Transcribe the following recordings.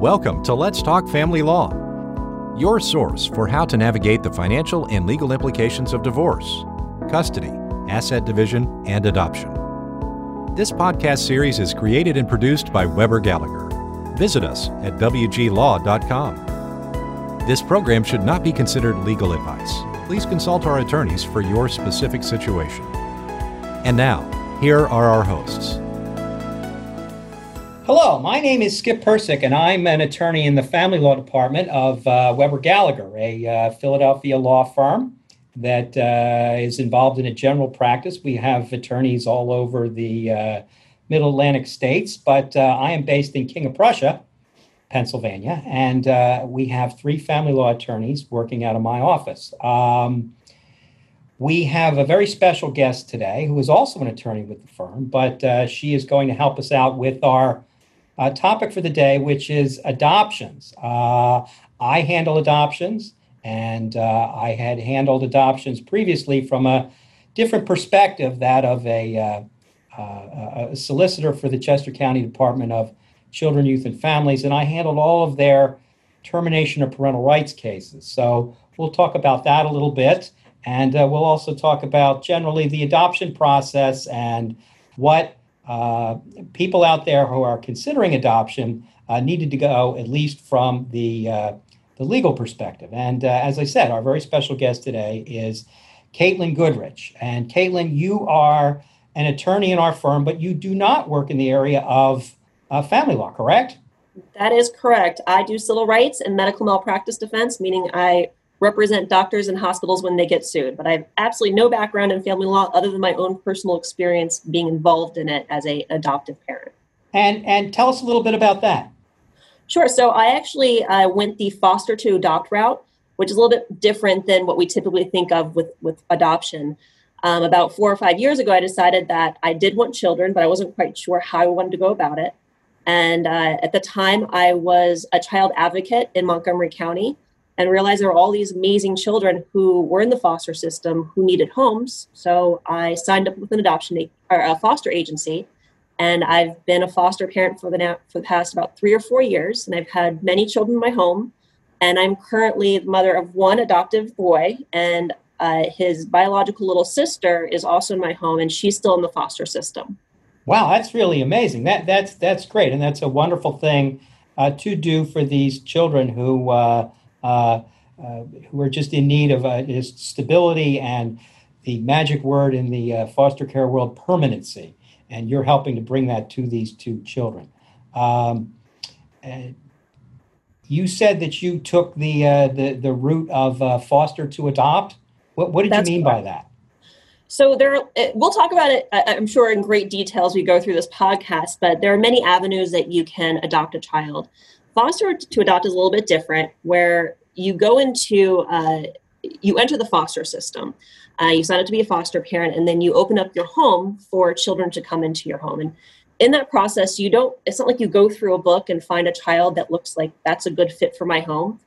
Welcome to Let's Talk Family Law, your source for how to navigate the financial and legal implications of divorce, custody, asset division, and adoption. This podcast series is created and produced by Weber Gallagher. Visit us at WGLaw.com. This program should not be considered legal advice. Please consult our attorneys for your specific situation. And now, here are our hosts. Hello, my name is Skip Persick, and I'm an attorney in the Family Law Department of uh, Weber Gallagher, a uh, Philadelphia law firm that uh, is involved in a general practice. We have attorneys all over the uh, Middle Atlantic states, but uh, I am based in King of Prussia, Pennsylvania, and uh, we have three family law attorneys working out of my office. Um, we have a very special guest today who is also an attorney with the firm, but she is going to help us out with our uh, topic for the day, which is adoptions. Uh, I handle adoptions, and uh, I had handled adoptions previously from a different perspective, that of a, uh, uh, a solicitor for the Chester County Department of Children, Youth, and Families, and I handled all of their termination of parental rights cases. So we'll talk about that a little bit. And uh, we'll also talk about generally the adoption process and what uh, people out there who are considering adoption uh, needed to go at least from the uh, the legal perspective. And uh, as I said, our very special guest today is Caitlin Goodrich. And Caitlin, you are an attorney in our firm, but you do not work in the area of uh, family law, correct? That is correct. I do civil rights and medical malpractice defense, meaning I represent doctors and hospitals when they get sued. But I have absolutely no background in family law other than my own personal experience being involved in it as a adoptive parent. And and tell us a little bit about that. Sure. So I actually uh, went the foster to adopt route, which is a little bit different than what we typically think of with with adoption. Um, about four or five years ago, I decided that I did want children, but I wasn't quite sure how I wanted to go about it. And uh, at the time, I was a child advocate in Montgomery County and realized there were all these amazing children who were in the foster system who needed homes. So I signed up with an adoption or a foster agency, and I've been a foster parent for the now, for the past about three or four years, and I've had many children in my home. And I'm currently the mother of one adoptive boy, and uh, his biological little sister is also in my home, and she's still in the foster system. Wow, that's really amazing. That that's that's great, and that's a wonderful thing uh, to do for these children who uh, Uh, uh, who are just in need of uh, stability and the magic word in the uh, foster care world, permanency. And you're helping to bring that to these two children. Um, you said that you took the the, the route of foster to adopt. What, what did That's you mean correct. by that? So there, we'll talk about it. I'm sure in great detail as we go through this podcast. But there are many avenues that you can adopt a child. Foster to adopt is a little bit different, where you go into uh, you enter the foster system. Uh, you sign up to be a foster parent, and then you open up your home for children to come into your home. And in that process, you don't. It's not like you go through a book and find a child that looks like that's a good fit for my home.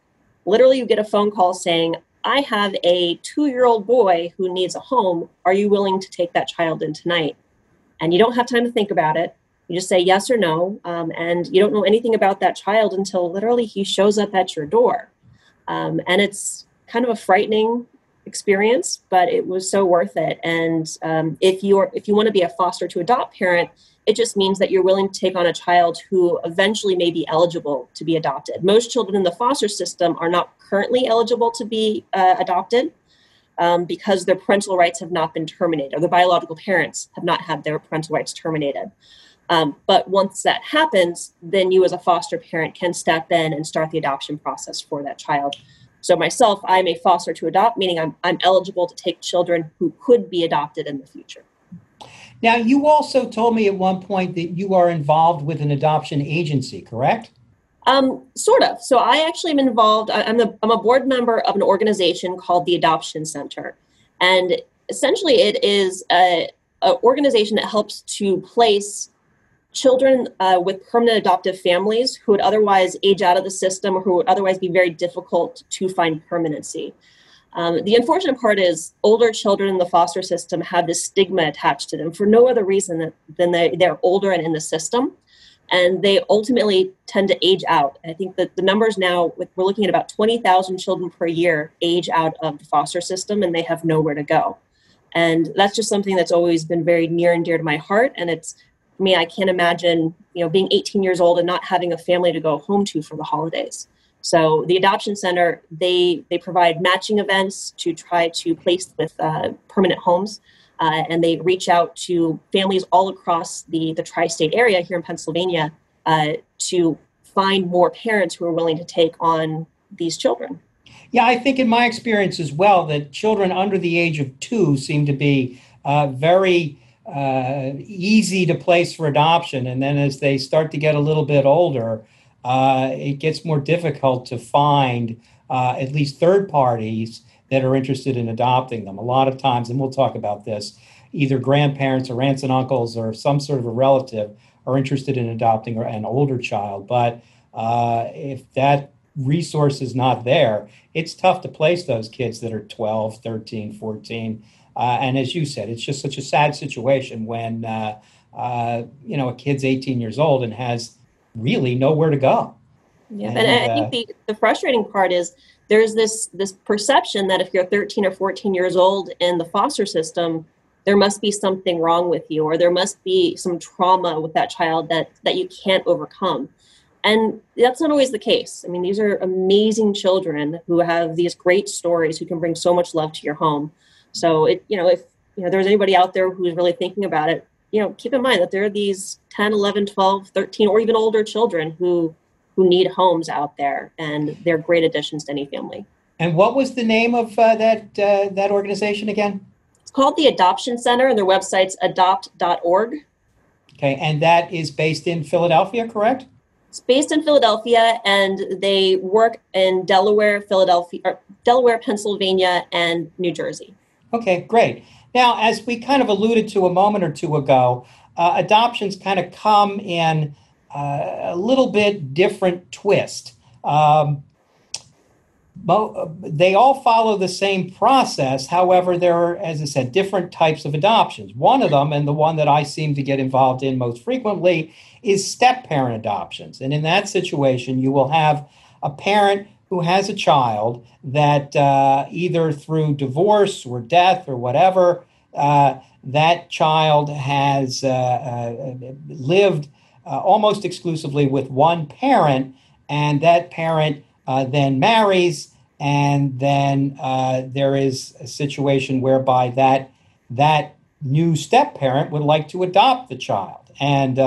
Literally, you get a phone call saying, "I have a two-year-old boy who needs a home. Are you willing to take that child in tonight?" And you don't have time to think about it. You just say yes or no, um, and you don't know anything about that child until literally he shows up at your door. Um, and it's kind of a frightening experience, but it was so worth it. And um, if you're if you want to be a foster to adopt parent, it just means that you're willing to take on a child who eventually may be eligible to be adopted. Most children in the foster system are not currently eligible to be uh, adopted. Um, because their parental rights have not been terminated, or their biological parents have not had their parental rights terminated. Um, but once that happens, then you as a foster parent can step in and start the adoption process for that child. So myself, I'm a foster to adopt, meaning I'm, I'm eligible to take children who could be adopted in the future. Now, you also told me at one point that you are involved with an adoption agency, correct? Um, sort of. So I actually am involved. I'm, the, I'm a board member of an organization called the Adoption Center. And essentially, it is a, a organization that helps to place children uh, with permanent adoptive families who would otherwise age out of the system or who would otherwise be very difficult to find permanency. Um, the unfortunate part is older children in the foster system have this stigma attached to them for no other reason than they, they're older and in the system. and they ultimately tend to age out. I think that the numbers now, we're looking at about 20,000 children per year age out of the foster system and they have nowhere to go. And that's just something that's always been very near and dear to my heart. And it's, for me, I can't imagine, you know, being 18 years old and not having a family to go home to for the holidays. So the adoption center, they they provide matching events to try to place with uh, permanent homes uh, and they reach out to families all across the, the tri state area here in Pennsylvania uh, to find more parents who are willing to take on these children. Yeah, I think in my experience as well that children under the age of two seem to be uh, very uh, easy to place for adoption. And then as they start to get a little bit older, uh, it gets more difficult to find uh, at least third parties that are interested in adopting them. A lot of times, and we'll talk about this, either grandparents or aunts and uncles or some sort of a relative are interested in adopting an older child. But uh, if that resource is not there, it's tough to place those kids that are 12, 13, 14. Uh, and as you said, it's just such a sad situation when uh, uh you know a kid's 18 years old and has really nowhere to go. Yeah, and, and I think uh, the, the frustrating part is there's this this perception that if you're 13 or 14 years old in the foster system there must be something wrong with you or there must be some trauma with that child that that you can't overcome. And that's not always the case. I mean these are amazing children who have these great stories who can bring so much love to your home so it you know if you know there's anybody out there who's really thinking about it you know keep in mind that there are these 10 11 12 13 or even older children who who need homes out there, and they're great additions to any family. And what was the name of uh, that uh, that organization again? It's called the Adoption Center, and their website's adopt.org. Okay, and that is based in Philadelphia, correct? It's based in Philadelphia, and they work in Delaware, Philadelphia, Delaware, Pennsylvania, and New Jersey. Okay, great. Now, as we kind of alluded to a moment or two ago, uh, adoptions kind of come in uh, a little bit different twist. Um, they all follow the same process. However, there are, as I said, different types of adoptions. One of them, and the one that I seem to get involved in most frequently, is step parent adoptions. And in that situation, you will have a parent who has a child that uh, either through divorce or death or whatever, uh, that child has uh, uh lived uh, almost exclusively with one parent, and that parent uh, then marries, and then there is a situation whereby that that new step parent would like to adopt the child, and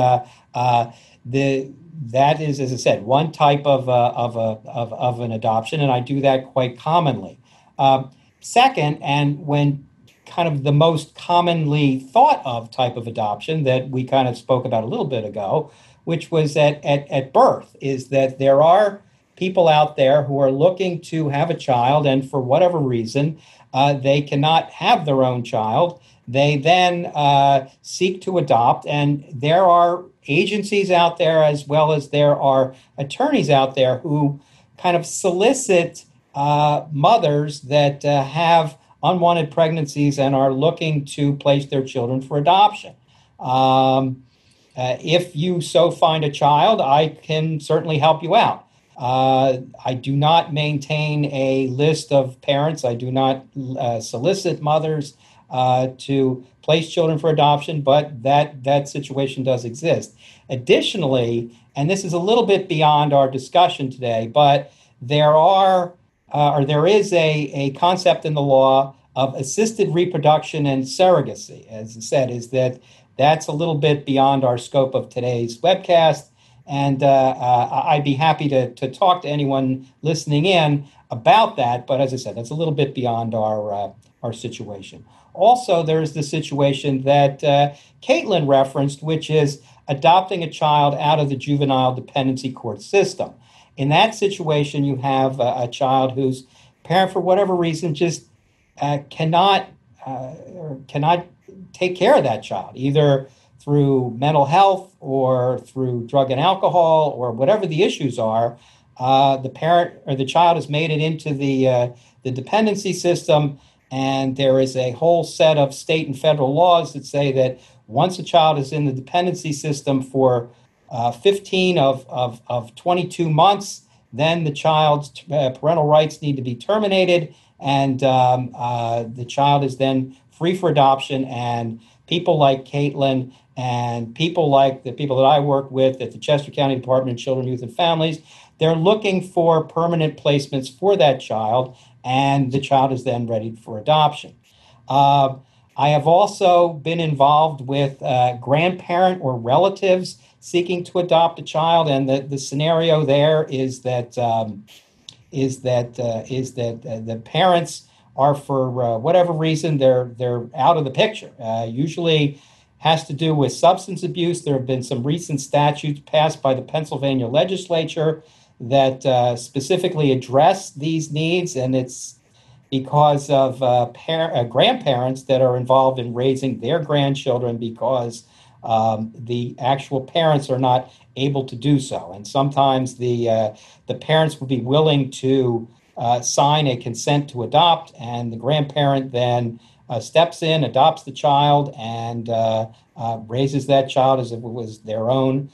the that is, as I said, one type of uh, of, a, of of an adoption, and I do that quite commonly. Um, second, and when kind of the most commonly thought of type of adoption that we kind of spoke about a little bit ago, which was at, at, at birth, is that there are people out there who are looking to have a child, and for whatever reason, uh, they cannot have their own child. They then uh, seek to adopt, and there are agencies out there as well as there are attorneys out there who kind of solicit uh, mothers that uh, have unwanted pregnancies and are looking to place their children for adoption. Um, uh, if you so find a child, I can certainly help you out. Uh, I do not maintain a list of parents. I do not uh, solicit mothers uh, to place children for adoption, but that, that situation does exist. Additionally, and this is a little bit beyond our discussion today, but there are uh, or there is a, a concept in the law of assisted reproduction and surrogacy. As I said, is that that's a little bit beyond our scope of today's webcast. And uh, uh, I'd be happy to, to talk to anyone listening in about that. But as I said, that's a little bit beyond our, uh, our situation. Also, there's the situation that uh, Caitlin referenced, which is adopting a child out of the juvenile dependency court system. In that situation, you have a, a child whose parent, for whatever reason, just uh, cannot uh, cannot take care of that child, either through mental health or through drug and alcohol or whatever the issues are. Uh, the parent or the child has made it into the uh, the dependency system, and there is a whole set of state and federal laws that say that once a child is in the dependency system for uh, 15 of, of, of 22 months, then the child's uh, parental rights need to be terminated, and um, uh, the child is then free for adoption. And people like Caitlin and people like the people that I work with at the Chester County Department of Children, Youth, and Families, they're looking for permanent placements for that child, and the child is then ready for adoption. Uh, I have also been involved with uh, grandparent or relatives seeking to adopt a child, and the, the scenario there is that um, is that uh, is that uh, the parents are for uh, whatever reason they're they're out of the picture. Uh, usually has to do with substance abuse. There have been some recent statutes passed by the Pennsylvania legislature that uh, specifically address these needs, and it's because of uh, par- uh, grandparents that are involved in raising their grandchildren because um, the actual parents are not able to do so, and sometimes the uh, the parents will be willing to uh, sign a consent to adopt, and the grandparent then uh, steps in, adopts the child, and uh, raises that child as if it was their own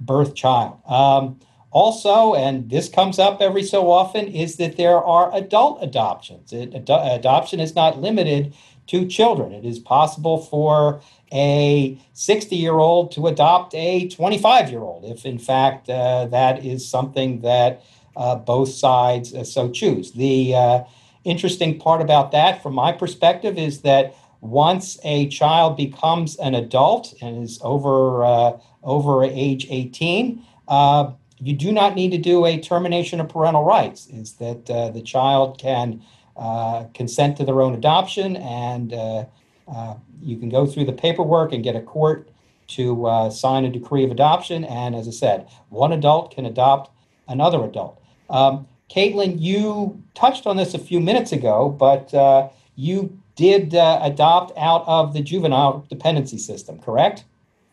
birth child. Um, also, and this comes up every so often, is that there are adult adoptions. It, ad- adoption is not limited to children. It is possible for a 60 year old to adopt a 25 year old, if in fact uh, that is something that uh, both sides uh, so choose. The uh, interesting part about that, from my perspective, is that once a child becomes an adult and is over uh, over age 18, uh, you do not need to do a termination of parental rights. Is that uh, the child can uh, consent to their own adoption, and uh, uh you can go through the paperwork and get a court to uh, sign a decree of adoption. And as I said, one adult can adopt another adult. Um, Caitlin, you touched on this a few minutes ago, but uh, you did adopt out of the juvenile dependency system, correct?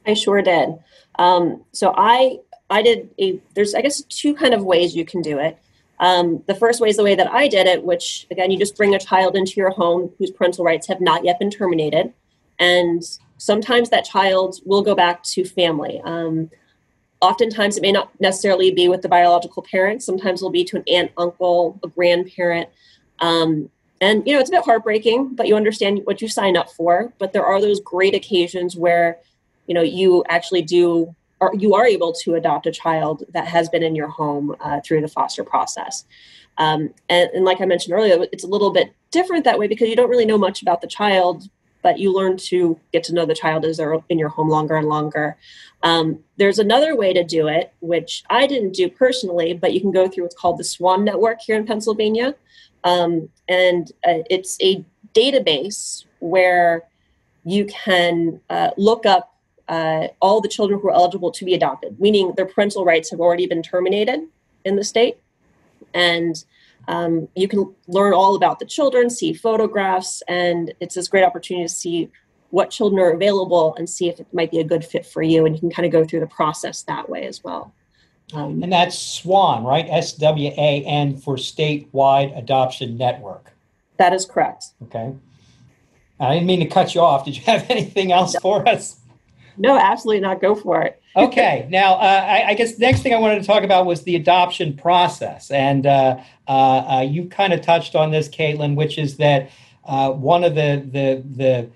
I sure did. Um, so I I did a, there's, I guess, two kind of ways you can do it. Um, the first way is the way that I did it, which again, you just bring a child into your home whose parental rights have not yet been terminated. And sometimes that child will go back to family. Um, oftentimes, it may not necessarily be with the biological parents. Sometimes it'll be to an aunt, uncle, a grandparent. Um, and, you know, it's a bit heartbreaking, but you understand what you sign up for. But there are those great occasions where, you know, you actually do or you are able to adopt a child that has been in your home uh, through the foster process. Um, and, and, like I mentioned earlier, it's a little bit different that way because you don't really know much about the child, but you learn to get to know the child as they're in your home longer and longer. Um, there's another way to do it, which I didn't do personally, but you can go through what's called the SWAN network here in Pennsylvania. Um, and uh, it's a database where you can uh, look up uh, all the children who are eligible to be adopted, meaning their parental rights have already been terminated in the state. And um, you can learn all about the children, see photographs, and it's this great opportunity to see what children are available and see if it might be a good fit for you. And you can kind of go through the process that way as well. Um, and that's SWAN, right? S W A N for Statewide Adoption Network. That is correct. Okay. I didn't mean to cut you off. Did you have anything else for us? No, absolutely not. Go for it. okay. Now, uh, I, I, guess the next thing I wanted to talk about was the adoption process. And uh, uh, uh you kind of touched on this, Caitlin, which is that uh, one of the, the, the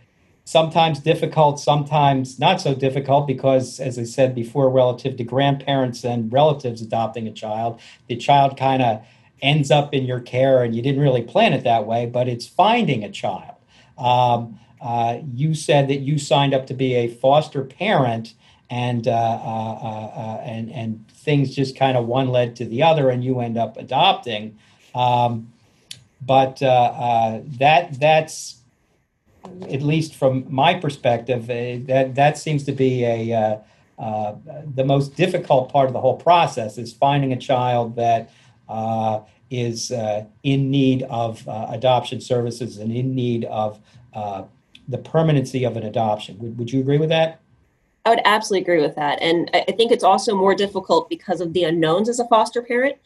sometimes difficult, sometimes not so difficult, because as I said before, relative to grandparents and relatives adopting a child, the child kind of ends up in your care and you didn't really plan it that way, but it's finding a child. Um, uh, you said that you signed up to be a foster parent, and uh, uh, uh and and things just kind of one led to the other, and you end up adopting. Um, but that that's at least from my perspective, that that seems to be a uh, the most difficult part of the whole process is finding a child that uh, is uh, in need of adoption services and in need of the permanency of an adoption. Would, would you agree with that? I would absolutely agree with that. And I think it's also more difficult because of the unknowns as a foster parent.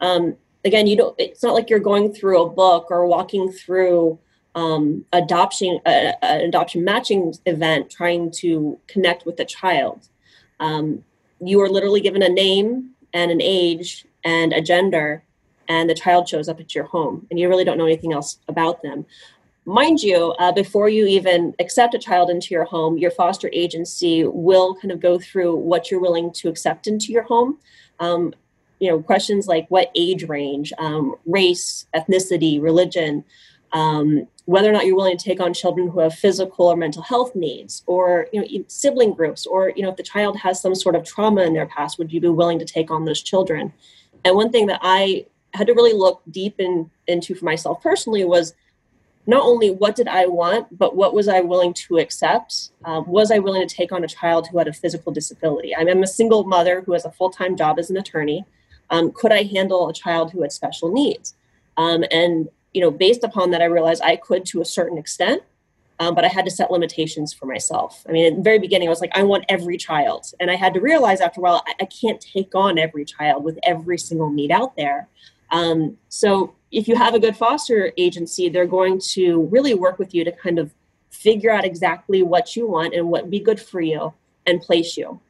Um, again, you don't, it's not like you're going through a book or walking through um, adoption, uh, an adoption matching event trying to connect with the child. Um, you are literally given a name and an age and a gender, and the child shows up at your home, and you really don't know anything else about them. Mind you, uh, before you even accept a child into your home, your foster agency will kind of go through what you're willing to accept into your home. Um, you know, questions like what age range, um, race, ethnicity, religion, um, whether or not you're willing to take on children who have physical or mental health needs or you know sibling groups or you know if the child has some sort of trauma in their past would you be willing to take on those children and one thing that i had to really look deep in, into for myself personally was not only what did i want but what was i willing to accept um, was i willing to take on a child who had a physical disability i'm a single mother who has a full-time job as an attorney um, could i handle a child who had special needs um, and you know, based upon that, I realized I could to a certain extent, um, but I had to set limitations for myself. I mean, in the very beginning, I was like, I want every child. And I had to realize after a while, I, I can't take on every child with every single need out there. Um, so if you have a good foster agency, they're going to really work with you to kind of figure out exactly what you want and what would be good for you and place you.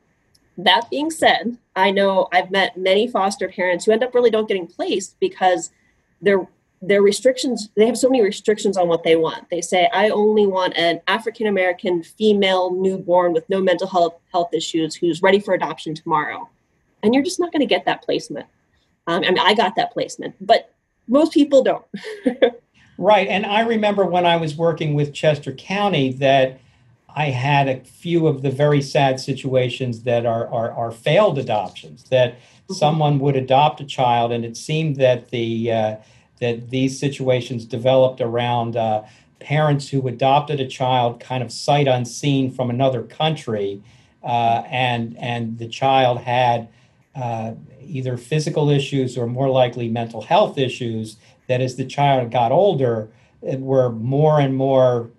That being said, I know I've met many foster parents who end up really don't getting placed because they're their restrictions they have so many restrictions on what they want. They say i only want an african american female newborn with no mental health health issues who's ready for adoption tomorrow. And you're just not going to get that placement um, i mean i got that placement but most people don't right and i remember when i was working with chester county that i had a few of the very sad situations that are are, are failed adoptions that mm-hmm. someone would adopt a child and it seemed that the uh, that these situations developed around uh, parents who adopted a child kind of sight unseen from another country, uh, and and the child had uh, either physical issues or more likely mental health issues. That as the child got older, were more and more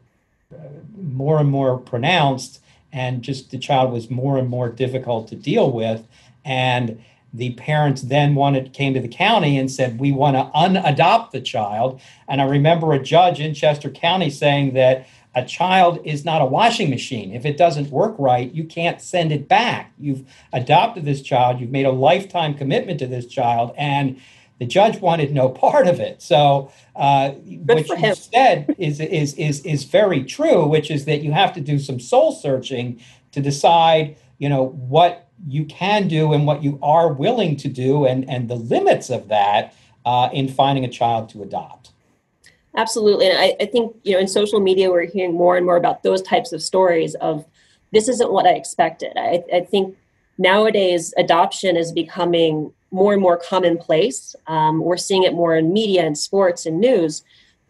more and more pronounced, and just the child was more and more difficult to deal with, and the parents then wanted came to the county and said we want to unadopt the child and i remember a judge in chester county saying that a child is not a washing machine. If it doesn't work right you can't send it back. You've adopted this child. You've made a lifetime commitment to this child and the judge wanted no part of it. So uh, what you said is, is is is very true which is that you have to do some soul searching to decide you know what you can do and what you are willing to do and, and the limits of that uh, in finding a child to adopt. Absolutely. And I, I think, you know, in social media, we're hearing more and more about those types of stories of this isn't what I expected. I, I think nowadays adoption is becoming more and more commonplace. Um, we're seeing it more in media and sports and news.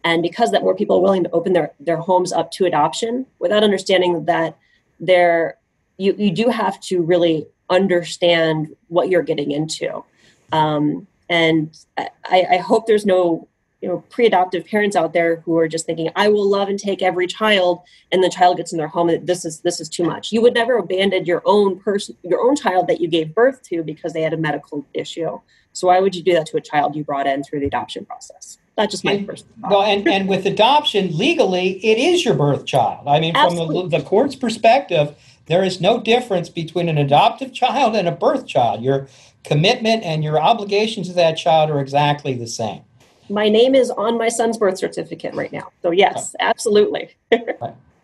And because that more people are willing to open their, their homes up to adoption without understanding that they're you, you do have to really understand what you're getting into. Um, and I, I hope there's no you know pre-adoptive parents out there who are just thinking i will love and take every child and the child gets in their home and this is this is too much you would never abandon your own person your own child that you gave birth to because they had a medical issue so why would you do that to a child you brought in through the adoption process that's just my and, personal thought. well and, and with adoption legally it is your birth child i mean Absolutely. from the, the court's perspective there is no difference between an adoptive child and a birth child. Your commitment and your obligations to that child are exactly the same. My name is on my son's birth certificate right now. So, yes, absolutely.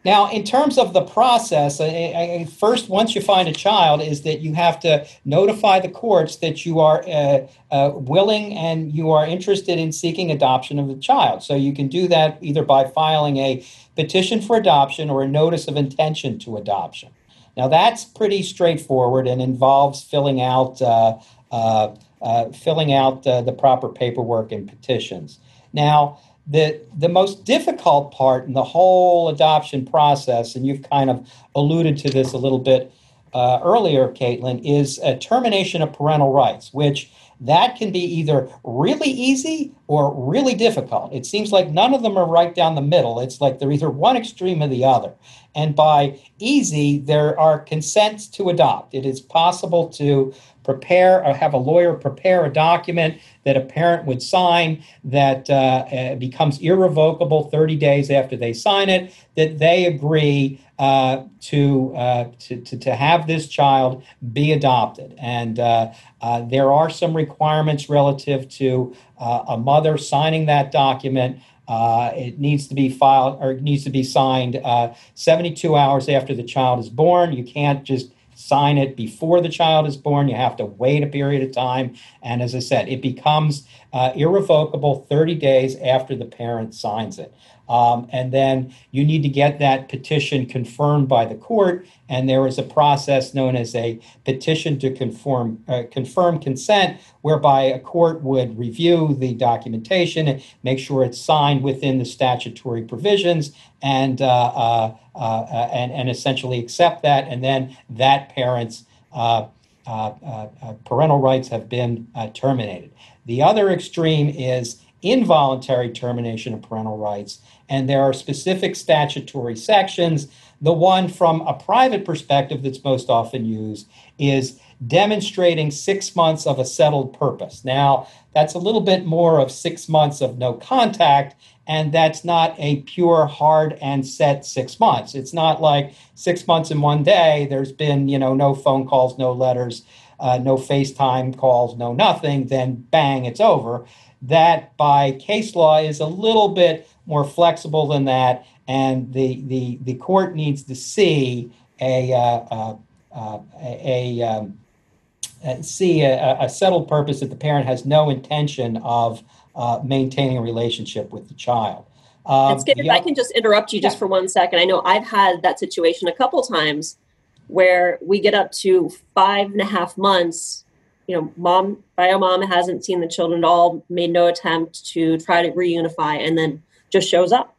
Now, in terms of the process, I, I, first, once you find a child, is that you have to notify the courts that you are uh, uh, willing and you are interested in seeking adoption of the child. So you can do that either by filing a petition for adoption or a notice of intention to adoption. Now that's pretty straightforward and involves filling out uh, uh, uh, filling out uh, the proper paperwork and petitions. Now the the most difficult part in the whole adoption process, and you've kind of alluded to this a little bit uh, earlier, Caitlin, is a termination of parental rights, which that can be either really easy or really difficult. It seems like none of them are right down the middle. It's like they're either one extreme or the other. And by easy, there are consents to adopt. It is possible to prepare or have a lawyer prepare a document that a parent would sign that uh, uh becomes irrevocable 30 days after they sign it, that they agree uh, to, uh, to, to, to, have this child be adopted. And uh, uh there are some requirements relative to uh, a mother signing that document. Uh, it needs to be filed or needs to be signed 72 hours after the child is born. You can't just sign it before the child is born. You have to wait a period of time. And as I said, it becomes irrevocable 30 days after the parent signs it. Um, and then you need to get that petition confirmed by the court. And there is a process known as a petition to conform, uh, confirm consent, whereby a court would review the documentation and make sure it's signed within the statutory provisions and, uh, uh, uh and, and essentially accept that. And then that parent's uh, uh, parental rights have been terminated. The other extreme is involuntary termination of parental rights. And there are specific statutory sections. The one from a private perspective that's most often used is demonstrating six months of a settled purpose. Now, that's a little bit more of six months of no contact, and that's not a pure, hard, and set six months. It's not like six months in one day, there's been, you know, no phone calls, no letters, uh, no FaceTime calls, no nothing, then bang, it's over that by case law is a little bit more flexible than that, and the the, the court needs to see a uh, uh, uh, a, a um, uh, see a, a, settled purpose that the parent has no intention of uh, maintaining a relationship with the child. Um, Skip, if I can just interrupt you just for one second. I know I've had that situation a couple times where we get up to five and a half months you know, mom, bio mom hasn't seen the children at all, made no attempt to try to reunify, and then just shows up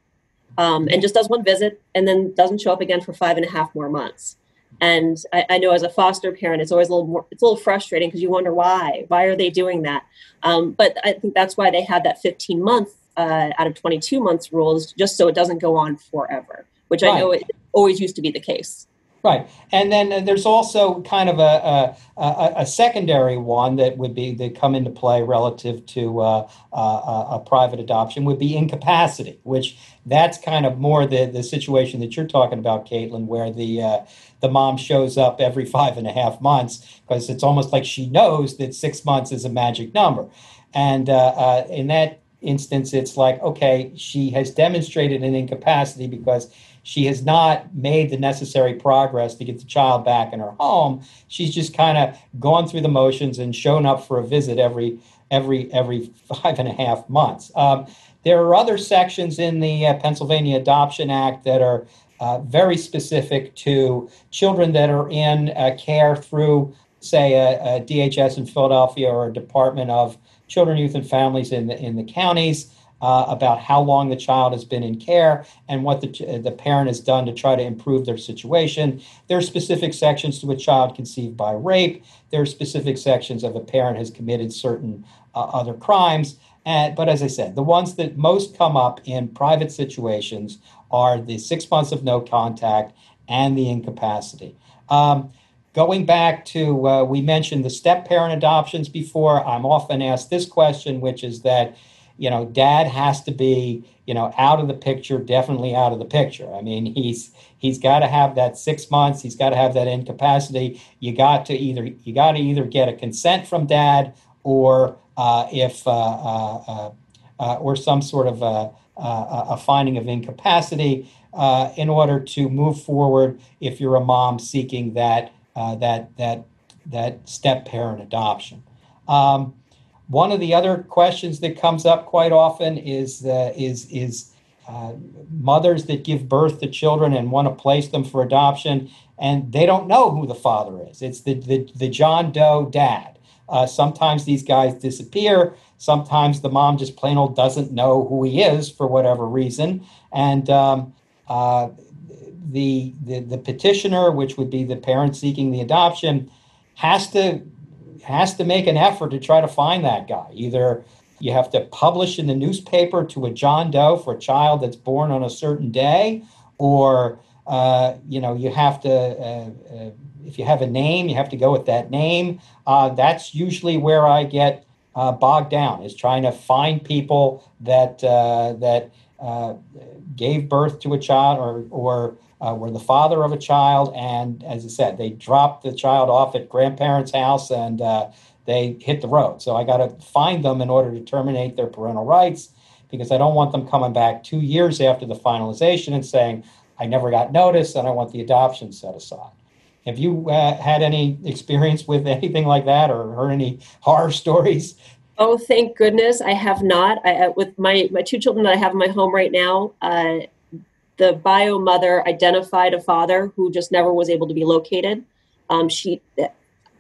um, and just does one visit and then doesn't show up again for five and a half more months. And I, I know as a foster parent, it's always a little more, it's a little frustrating because you wonder why, why are they doing that? Um, but I think that's why they had that 15 month uh, out of 22 months rules, just so it doesn't go on forever, which right. I know it always used to be the case. Right, and then uh, there's also kind of a, a, a, secondary one that would be that come into play relative to uh, uh, a private adoption would be incapacity, which that's kind of more the, the situation that you're talking about, Caitlin, where the uh, the mom shows up every five and a half months because it's almost like she knows that six months is a magic number, and uh, uh, in that instance, it's like okay, she has demonstrated an incapacity because she has not made the necessary progress to get the child back in her home. She's just kind of gone through the motions and shown up for a visit every every every five and a half months. Um, there are other sections in the uh, Pennsylvania Adoption Act that are uh, very specific to children that are in uh, care through, say, a, a, DHS in Philadelphia or a Department of Children, Youth, and Families in the in the counties uh, about how long the child has been in care and what the, the parent has done to try to improve their situation. There are specific sections to a child conceived by rape. There are specific sections of a parent has committed certain uh, other crimes. And, but as I said, the ones that most come up in private situations are the six months of no contact and the incapacity. Um, going back to, uh, we mentioned the step parent adoptions before. I'm often asked this question, which is that you know, dad has to be, you know, out of the picture, definitely out of the picture. I mean, he's he's got to have that six months. He's got to have that incapacity. You got to either you got to either get a consent from dad, or uh, if uh, uh, uh, uh or some sort of a, a finding of incapacity uh, in order to move forward. If you're a mom seeking that that that that step parent adoption. Um, one of the other questions that comes up quite often is uh, is is uh, mothers that give birth to children and want to place them for adoption, and they don't know who the father is. It's the the, the John Doe dad. Uh, sometimes these guys disappear. Sometimes the mom just plain old doesn't know who he is for whatever reason, and um, uh, the, the the petitioner, which would be the parent seeking the adoption, has to has to make an effort to try to find that guy. Either you have to publish in the newspaper to a John Doe for a child that's born on a certain day, or uh, you know you have to uh, uh, if you have a name, you have to go with that name. Uh, that's usually where I get uh, bogged down is trying to find people that uh, that gave birth to a child or or uh, were the father of a child, and as I said, they dropped the child off at grandparents' house and uh, they hit the road. So I got to find them in order to terminate their parental rights because I don't want them coming back two years after the finalization and saying, I never got notice and I want the adoption set aside. Have you uh, had any experience with anything like that or heard any horror stories? Oh, thank goodness I have not. I, with my, my two children that I have in my home right now, uh, the bio mother identified a father who just never was able to be located. Um, she,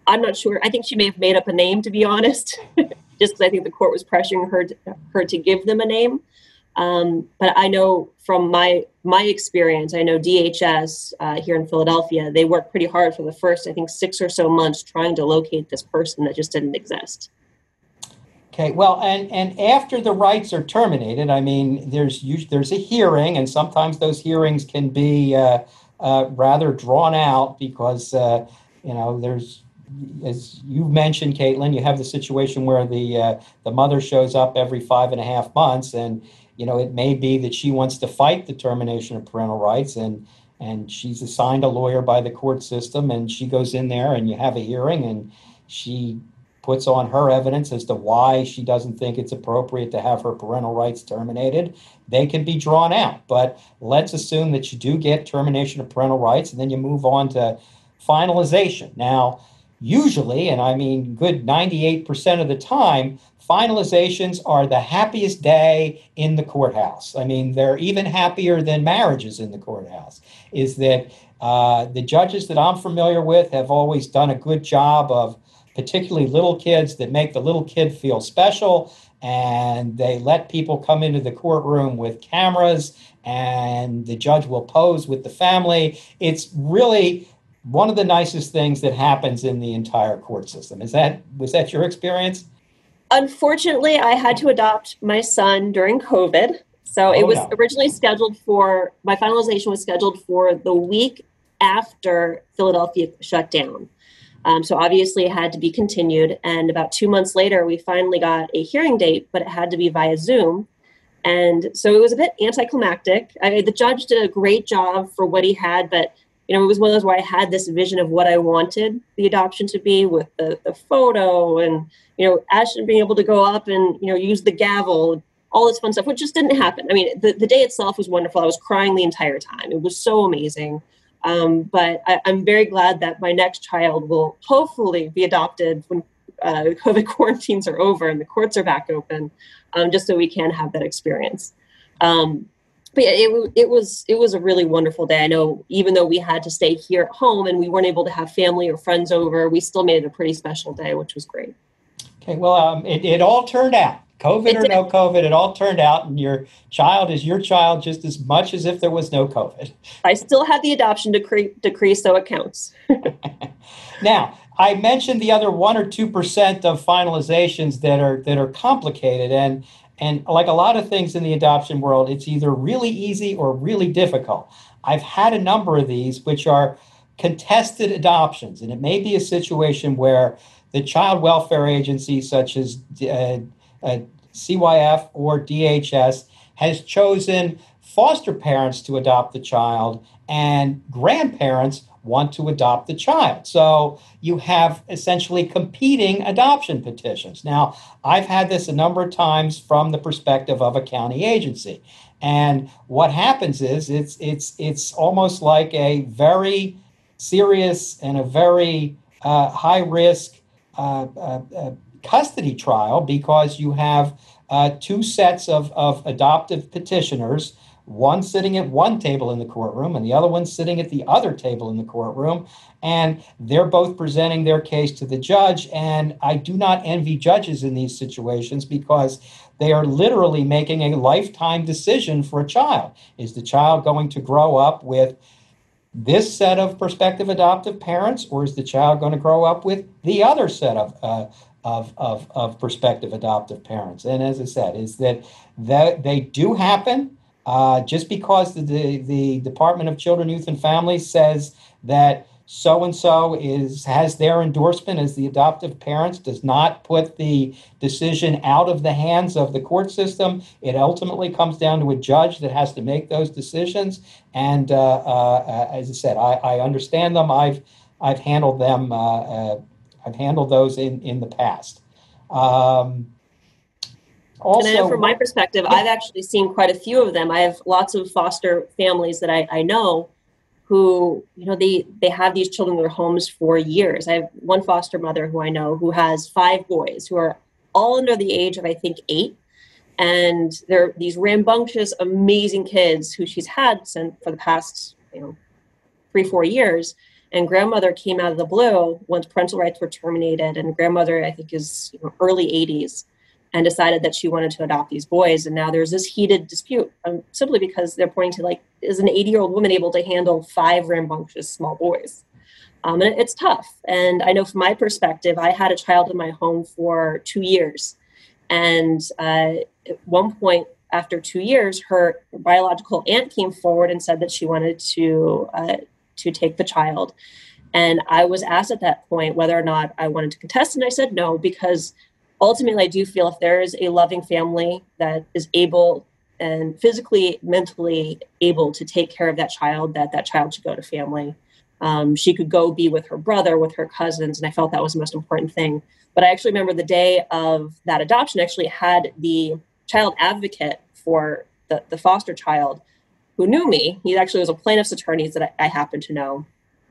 I'm not sure. I think she may have made up a name, to be honest, just because I think the court was pressuring her to, her to give them a name. Um, but I know from my my experience, I know DHS uh, here in Philadelphia, they worked pretty hard for the first, I think, six or so months trying to locate this person that just didn't exist. Okay, well, and, and after the rights are terminated, I mean, there's there's a hearing, and sometimes those hearings can be uh, uh, rather drawn out because uh, you know there's, as you mentioned, Caitlin, you have the situation where the uh, the mother shows up every five and a half months, and you know it may be that she wants to fight the termination of parental rights, and and she's assigned a lawyer by the court system, and she goes in there, and you have a hearing, and she puts on her evidence as to why she doesn't think it's appropriate to have her parental rights terminated, they can be drawn out. But let's assume that you do get termination of parental rights and then you move on to finalization. Now, usually, and I mean good 98% of the time, finalizations are the happiest day in the courthouse. I mean, they're even happier than marriages in the courthouse. Is that uh, the judges that I'm familiar with have always done a good job of particularly little kids that make the little kid feel special and they let people come into the courtroom with cameras and the judge will pose with the family it's really one of the nicest things that happens in the entire court system is that was that your experience unfortunately i had to adopt my son during covid so oh, it was no. originally scheduled for my finalization was scheduled for the week after philadelphia shut down um, so obviously it had to be continued. And about two months later, we finally got a hearing date, but it had to be via Zoom. And so it was a bit anticlimactic. I, the judge did a great job for what he had, but you know, it was one of those where I had this vision of what I wanted the adoption to be with the, the photo and, you know, Ashton being able to go up and, you know, use the gavel, all this fun stuff, which just didn't happen. I mean, the, the day itself was wonderful. I was crying the entire time. It was so amazing. Um, but I, am very glad that my next child will hopefully be adopted when uh, COVID quarantines are over and the courts are back open, um, just so we can have that experience. Um, but yeah, it, it was it was a really wonderful day. I know even though we had to stay here at home and we weren't able to have family or friends over, we still made it a pretty special day, which was great. Okay, well, um, it, it all turned out. COVID or no COVID, it all turned out, and your child is your child just as much as if there was no COVID. I still have the adoption decree, decree so it counts. now, I mentioned the other one or two percent of finalizations that are that are complicated, and and like a lot of things in the adoption world, it's either really easy or really difficult. I've had a number of these which are contested adoptions, and it may be a situation where the child welfare agencies, such as uh, uh, CYF or DHS has chosen foster parents to adopt the child and grandparents want to adopt the child. So you have essentially competing adoption petitions. Now, I've had this a number of times from the perspective of a county agency. And what happens is it's it's it's almost like a very serious and a very uh, high risk uh, uh, uh custody trial because you have uh, two sets of, of adoptive petitioners, one sitting at one table in the courtroom and the other one sitting at the other table in the courtroom. And they're both presenting their case to the judge. And I do not envy judges in these situations because they are literally making a lifetime decision for a child. Is the child going to grow up with this set of prospective adoptive parents, or is the child going to grow up with the other set of uh, of, of, of prospective adoptive parents? And as I said, is that that they do happen. Uh, just because the, the, the Department of Children, Youth, and Families says that so and so is has their endorsement as the adoptive parents does not put the decision out of the hands of the court system. It ultimately comes down to a judge that has to make those decisions. And uh, uh, as i said I, I, understand them. I've i've handled them uh, uh i've handled those in in the past. Um, also, and from my perspective. I've actually seen quite a few of them. I have lots of foster families that I, I know who you know they they have these children in their homes for years. I have one foster mother who i know who has five boys who are all under the age of i think eight. And they're these rambunctious amazing kids who she's had since for the past you know three four years. And grandmother came out of the blue once parental rights were terminated. And grandmother i think is you know, early 80s and decided that she wanted to adopt these boys. And now there's this heated dispute um, simply because they're pointing to like, is an 80 year old woman able to handle five rambunctious small boys? Um, and it's tough. And I know from my perspective, I had a child in my home for two years. And uh, at one point, after two years, her biological aunt came forward and said that she wanted to uh, to take the child. And I was asked at that point whether or not I wanted to contest, and I said no because ultimately, I do feel if there is a loving family that is able and physically, mentally able to take care of that child, that that child should go to family. Um, she could go be with her brother, with her cousins, and I felt that was the most important thing. But I actually remember the day of that adoption, actually had the child advocate for the, the foster child who knew me. He actually was a plaintiff's attorney that I, I happened to know.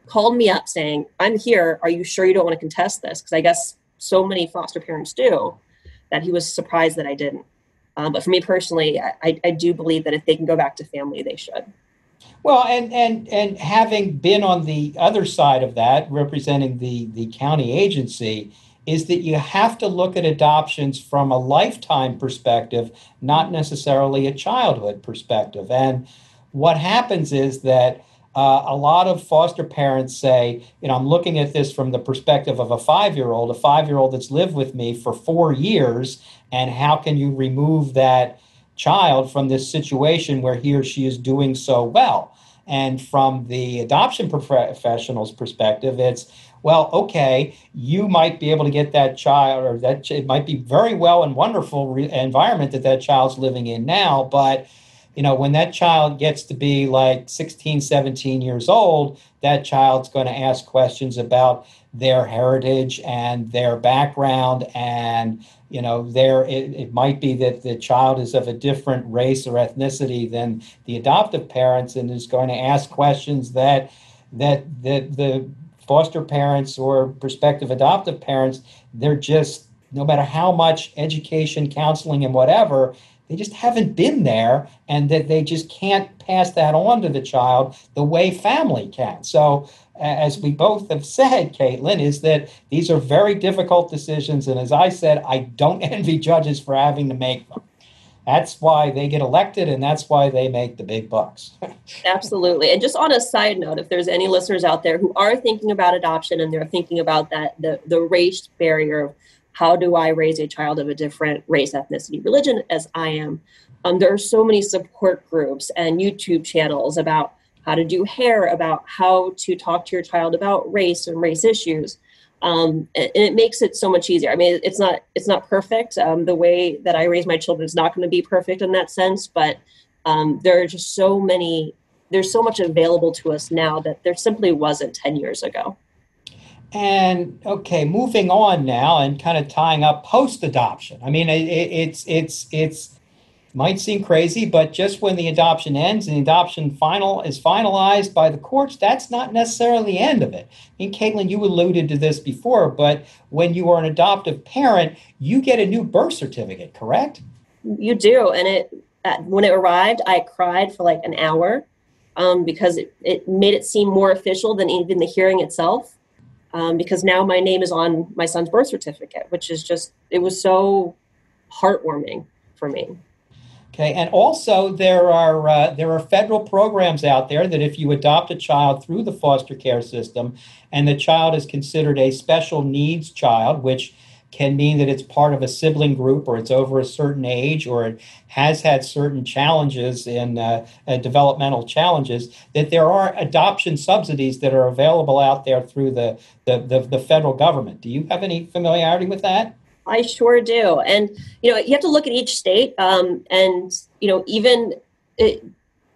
Called me up saying, I'm here. Are you sure you don't want to contest this? Because I guess so many foster parents do that he was surprised that I didn't. Um, but for me personally, I, I do believe that if they can go back to family, they should. Well, and and and having been on the other side of that, representing the the county agency, is that you have to look at adoptions from a lifetime perspective, not necessarily a childhood perspective. And what happens is that uh, a lot of foster parents say, you know, I'm looking at this from the perspective of a five year old, a five year old that's lived with me for four years, and how can you remove that child from this situation where he or she is doing so well? And from the adoption professional's perspective, it's, well, okay, you might be able to get that child, or that it might be very well and wonderful re- environment that that child's living in now, but you know, when that child gets to be like 16, 17 years old, that child's going to ask questions about their heritage and their background. And, you know, there it, it might be that the child is of a different race or ethnicity than the adoptive parents and is going to ask questions that that that the foster parents or prospective adoptive parents, they're just no matter how much education, counseling, and whatever, they just haven't been there and that they just can't pass that on to the child the way family can. So, as we both have said, Caitlin, is that these are very difficult decisions. And as I said, I don't envy judges for having to make them. That's why they get elected and that's why they make the big bucks. Absolutely. And just on a side note, if there's any listeners out there who are thinking about adoption and they're thinking about that the, the race barrier of how do I raise a child of a different race, ethnicity, religion as I am? Um, there are so many support groups and YouTube channels about how to do hair, about how to talk to your child about race and race issues. Um, and, it makes it so much easier. I mean, it's not it's not perfect. Um, the way that I raise my children is not going to be perfect in that sense, but um, there are just so many. There's so much available to us now that there simply wasn't ten years ago. And okay, moving on now and kind of tying up post adoption. I mean, it, it's it's it's might seem crazy, but just when the adoption ends and the adoption final is finalized by the courts, that's not necessarily the end of it. I mean, Caitlin, you alluded to this before, but when you are an adoptive parent, you get a new birth certificate, correct? You do, and it when it arrived, I cried for like an hour um, because it, it made it seem more official than even the hearing itself um, because now my name is on my son's birth certificate, which is just, it was so heartwarming for me. Okay, and also there are uh, there are federal programs out there that if you adopt a child through the foster care system, and the child is considered a special needs child, which can mean that it's part of a sibling group or it's over a certain age or it has had certain challenges in uh, uh, developmental challenges that there are adoption subsidies that are available out there through the, the, the, the federal government do you have any familiarity with that I sure do. And, you know, you have to look at each state. Um, and, you know, even it,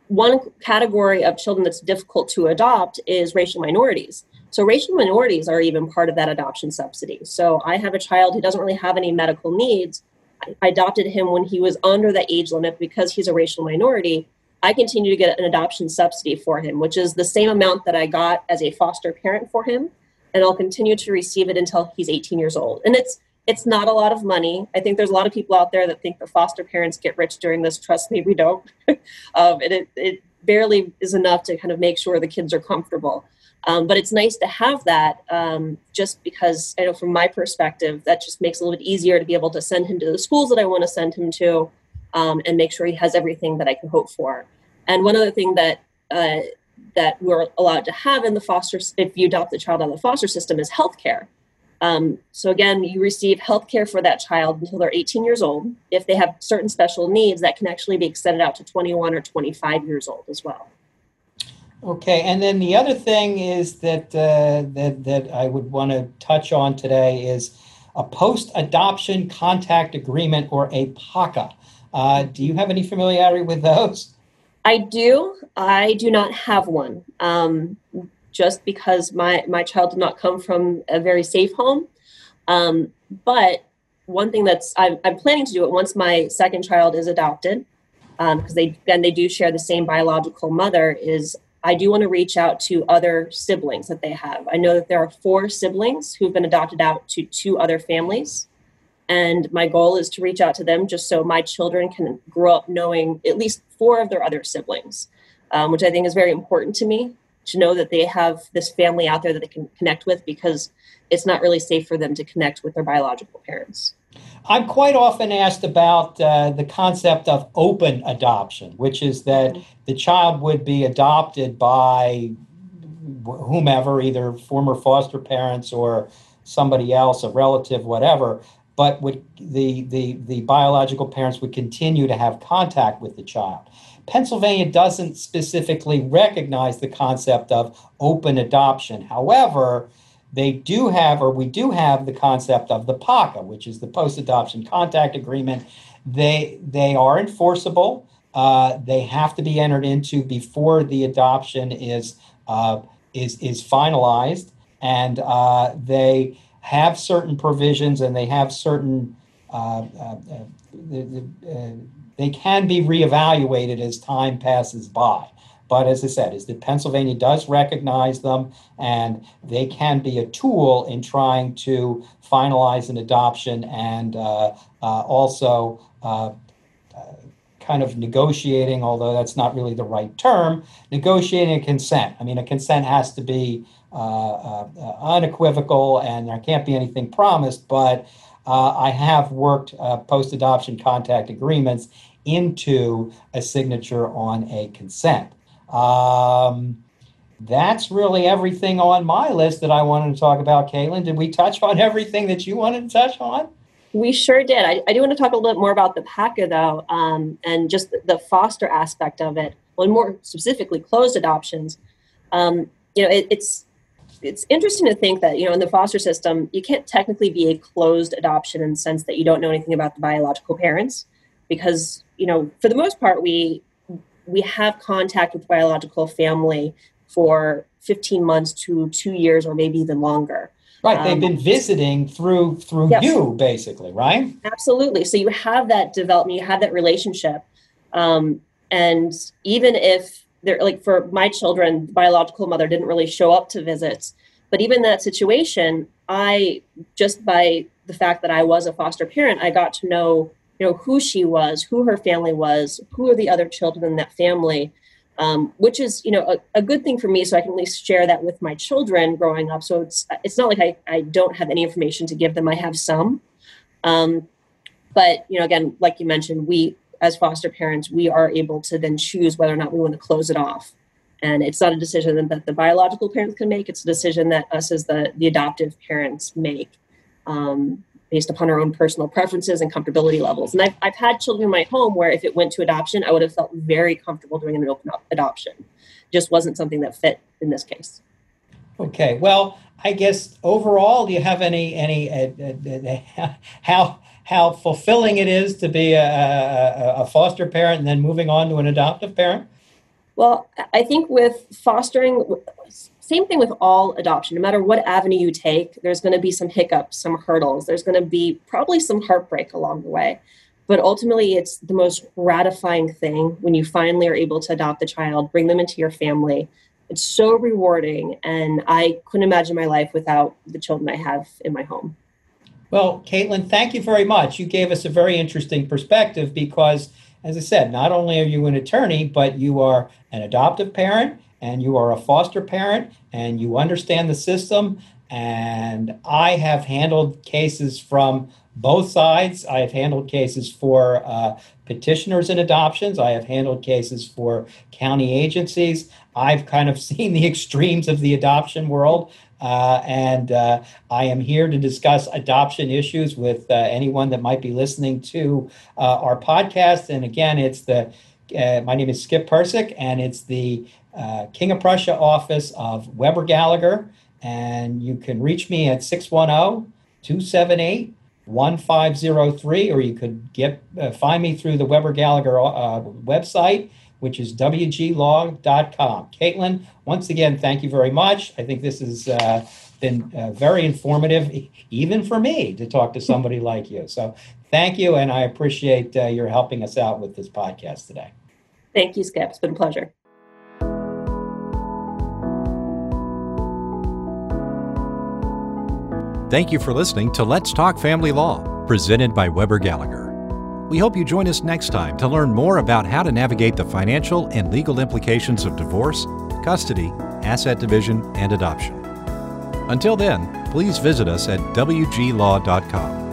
one category of children that's difficult to adopt is racial minorities. So racial minorities are even part of that adoption subsidy. So I have a child who doesn't really have any medical needs. I adopted him when he was under the age limit because he's a racial minority. I continue to get an adoption subsidy for him, which is the same amount that I got as a foster parent for him. And I'll continue to receive it until he's 18 years old. And it's it's not a lot of money. I think there's a lot of people out there that think the foster parents get rich during this. Trust me, we don't. um, it, it barely is enough to kind of make sure the kids are comfortable. Um, but it's nice to have that um, just because I know from my perspective, that just makes it a little bit easier to be able to send him to the schools that I want to send him to um, and make sure he has everything that I can hope for. And one other thing that uh, that we're allowed to have in the foster, if you adopt the child out of the foster system, is health care. Um, so again, you receive health care for that child until they're 18 years old. If they have certain special needs, that can actually be extended out to 21 or 25 years old as well. Okay, and then the other thing is that uh, that that I would want to touch on today is a post-adoption contact agreement or a PACA. Uh, do you have any familiarity with those? I do. I do not have one. Um, just because my my child did not come from a very safe home. Um, but one thing that's I'm, I'm, planning to do it once my second child is adopted, because um, they again they do share the same biological mother. Is I do want to reach out to other siblings that they have. I know that there are four siblings who've been adopted out to two other families. And my goal is to reach out to them just so my children can grow up knowing at least four of their other siblings, um, which I think is very important to me to know that they have this family out there that they can connect with because it's not really safe for them to connect with their biological parents. I'm quite often asked about uh, the concept of open adoption, which is that the child would be adopted by whomever, either former foster parents or somebody else, a relative, whatever, but would the, the, the biological parents would continue to have contact with the child. Pennsylvania doesn't specifically recognize the concept of open adoption. However, they do have, or we do have, the concept of the PACA, which is the Post Adoption Contact Agreement. They they are enforceable. Uh, they have to be entered into before the adoption is uh, is is finalized, and uh, they have certain provisions and they have certain uh, uh, uh, they can be reevaluated as time passes by. But as I said, is that Pennsylvania does recognize them, and they can be a tool in trying to finalize an adoption and uh, uh, also uh, uh kind of negotiating, although that's not really the right term, negotiating a consent. I mean, a consent has to be uh, uh, unequivocal, and there can't be anything promised, but uh, I have worked uh, post adoption contact agreements into a signature on a consent. Um, that's really everything on my list that I wanted to talk about, Caitlin. Did we touch on everything that you wanted to touch on? We sure did. I, I do want to talk a little bit more about the PACA, though, um, and just the, foster aspect of it. Well, more specifically, closed adoptions. Um, you know, it, it's it's interesting to think that you know in the foster system you can't technically be a closed adoption in the sense that you don't know anything about the biological parents because you know for the most part we we have contact with biological family for 15 months to two years or maybe even longer right they've um, been visiting through through yes. you basically right absolutely so you have that development you have that relationship um, and even if they're like for my children, biological mother didn't really show up to visits. But even that situation, I just by the fact that I was a foster parent, I got to know, you know, who she was, who her family was, who are the other children in that family, um, which is, you know, a, a, good thing for me. So I can at least share that with my children growing up. So it's it's not like I, I don't have any information to give them. I have some. Um, but you know, again, like you mentioned, we as foster parents, we are able to then choose whether or not we want to close it off. And it's not a decision that the biological parents can make, it's a decision that us as the, the adoptive parents make um, based upon our own personal preferences and comfortability levels. And I've, I've had children in my home where if it went to adoption, I would have felt very comfortable doing an open adoption. Just wasn't something that fit in this case. Okay. Well, I guess overall, do you have any any uh, uh, uh, how how fulfilling it is to be a, a, a, foster parent and then moving on to an adoptive parent? Well, I think with fostering, same thing with all adoption. No matter what avenue you take, there's going to be some hiccups, some hurdles. There's going to be probably some heartbreak along the way. But ultimately, it's the most gratifying thing when you finally are able to adopt a child, bring them into your family. It's so rewarding. And I couldn't imagine my life without the children I have in my home. Well, Caitlin, thank you very much. You gave us a very interesting perspective because, as I said, not only are you an attorney, but you are an adoptive parent and you are a foster parent and you understand the system. And I have handled cases from both sides. I have handled cases for uh, petitioners in adoptions. I have handled cases for county agencies. I've kind of seen the extremes of the adoption world. Uh, and uh, I am here to discuss adoption issues with uh, anyone that might be listening to uh, our podcast. And again, it's the uh, my name is Skip Persick, and it's the uh, King of Prussia office of Weber Gallagher. And you can reach me at 610 278 1503, or you could get find me through the Weber Gallagher website which is wglaw.com. Caitlin, once again, thank you very much. I think this has uh, been uh, very informative, even for me, to talk to somebody like you. So thank you, and I appreciate uh, your helping us out with this podcast today. Thank you, Skip. It's been a pleasure. Thank you for listening to Let's Talk Family Law, presented by Weber Gallagher. We hope you join us next time to learn more about how to navigate the financial and legal implications of divorce, custody, asset division, and adoption. Until then, please visit us at wglaw.com.